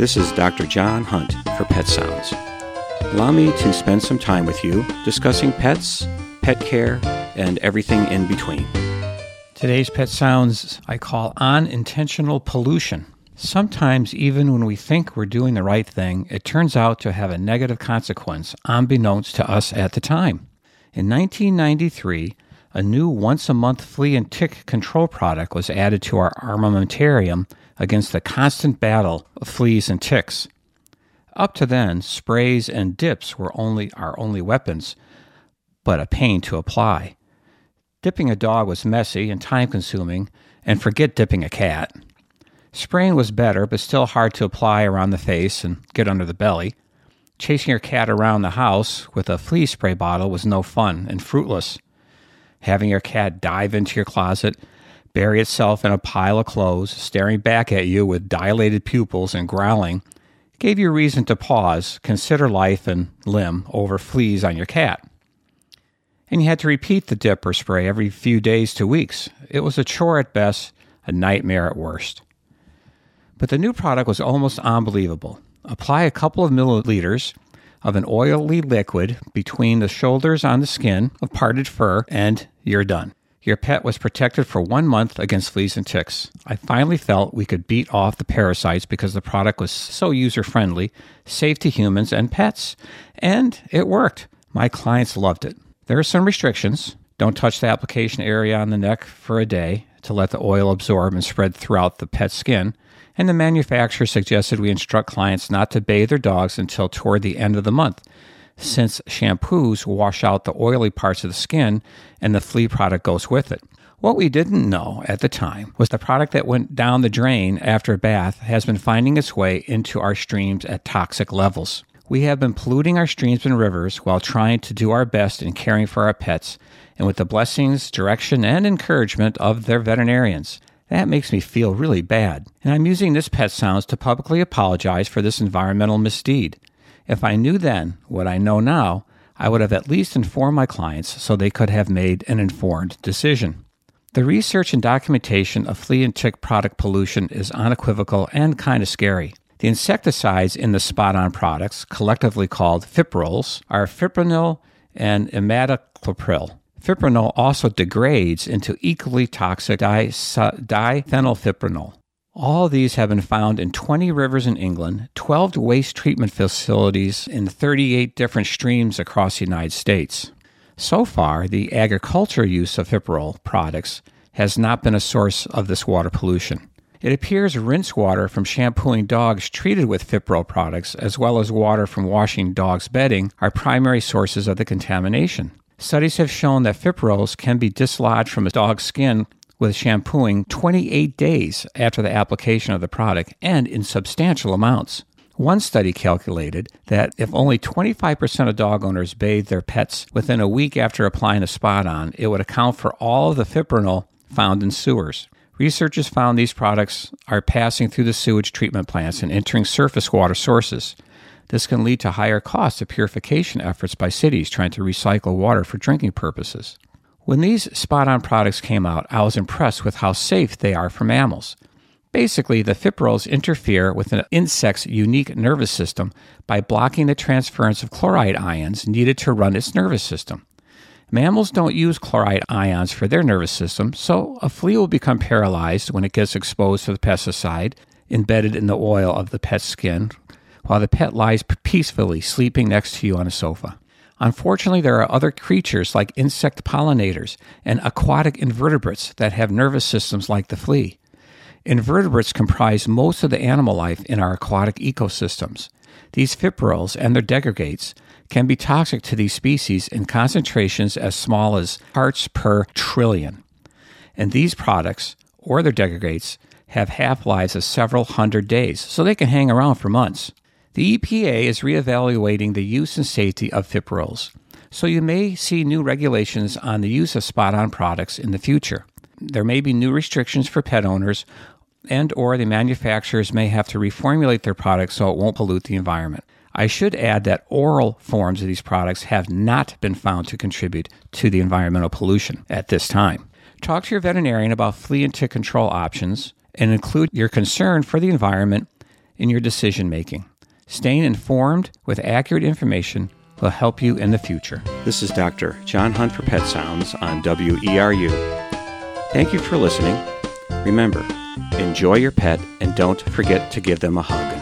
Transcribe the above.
This is Dr. John Hunt for Pet Sounds. Allow me to spend some time with you discussing pets, pet care, and everything in between. Today's pet sounds I call unintentional pollution. Sometimes, even when we think we're doing the right thing, it turns out to have a negative consequence, unbeknownst to us at the time. In 1993, a new once a month flea and tick control product was added to our armamentarium against the constant battle of fleas and ticks. Up to then, sprays and dips were only our only weapons, but a pain to apply. Dipping a dog was messy and time consuming, and forget dipping a cat. Spraying was better, but still hard to apply around the face and get under the belly. Chasing your cat around the house with a flea spray bottle was no fun and fruitless. Having your cat dive into your closet, bury itself in a pile of clothes, staring back at you with dilated pupils and growling, gave you reason to pause, consider life and limb over fleas on your cat. And you had to repeat the dip or spray every few days to weeks. It was a chore at best, a nightmare at worst. But the new product was almost unbelievable. Apply a couple of milliliters of an oily liquid between the shoulders on the skin of parted fur, and you're done. Your pet was protected for one month against fleas and ticks. I finally felt we could beat off the parasites because the product was so user friendly, safe to humans and pets. And it worked. My clients loved it. There are some restrictions. Don't touch the application area on the neck for a day to let the oil absorb and spread throughout the pet's skin and the manufacturer suggested we instruct clients not to bathe their dogs until toward the end of the month, since shampoos wash out the oily parts of the skin and the flea product goes with it. What we didn't know at the time was the product that went down the drain after a bath has been finding its way into our streams at toxic levels. We have been polluting our streams and rivers while trying to do our best in caring for our pets and with the blessings, direction, and encouragement of their veterinarians. That makes me feel really bad, and I'm using this Pet Sounds to publicly apologize for this environmental misdeed. If I knew then what I know now, I would have at least informed my clients so they could have made an informed decision. The research and documentation of flea and tick product pollution is unequivocal and kind of scary. The insecticides in the spot on products, collectively called fiprols, are fipronil and imidacloprid. Fipronil also degrades into equally toxic diphenylfipronil. All these have been found in 20 rivers in England, 12 waste treatment facilities in 38 different streams across the United States. So far, the agriculture use of Fiprol products has not been a source of this water pollution. It appears rinse water from shampooing dogs treated with Fiprol products, as well as water from washing dogs' bedding, are primary sources of the contamination. Studies have shown that fiprols can be dislodged from a dog's skin with shampooing 28 days after the application of the product and in substantial amounts. One study calculated that if only 25% of dog owners bathed their pets within a week after applying a spot on, it would account for all of the fipronil found in sewers. Researchers found these products are passing through the sewage treatment plants and entering surface water sources. This can lead to higher costs of purification efforts by cities trying to recycle water for drinking purposes. When these spot on products came out, I was impressed with how safe they are for mammals. Basically, the fiprols interfere with an insect's unique nervous system by blocking the transference of chloride ions needed to run its nervous system. Mammals don't use chloride ions for their nervous system, so a flea will become paralyzed when it gets exposed to the pesticide embedded in the oil of the pet's skin, while the pet lies peacefully sleeping next to you on a sofa. Unfortunately, there are other creatures like insect pollinators and aquatic invertebrates that have nervous systems like the flea. Invertebrates comprise most of the animal life in our aquatic ecosystems. These fiprols and their degradates can be toxic to these species in concentrations as small as parts per trillion. And these products, or their degradates, have half lives of several hundred days, so they can hang around for months. The EPA is reevaluating the use and safety of fiprols, so you may see new regulations on the use of spot on products in the future. There may be new restrictions for pet owners and or the manufacturers may have to reformulate their products so it won't pollute the environment. I should add that oral forms of these products have not been found to contribute to the environmental pollution at this time. Talk to your veterinarian about flea and tick control options and include your concern for the environment in your decision making. Staying informed with accurate information will help you in the future. This is Dr. John Hunt for Pet Sounds on WERU. Thank you for listening. Remember, enjoy your pet and don't forget to give them a hug.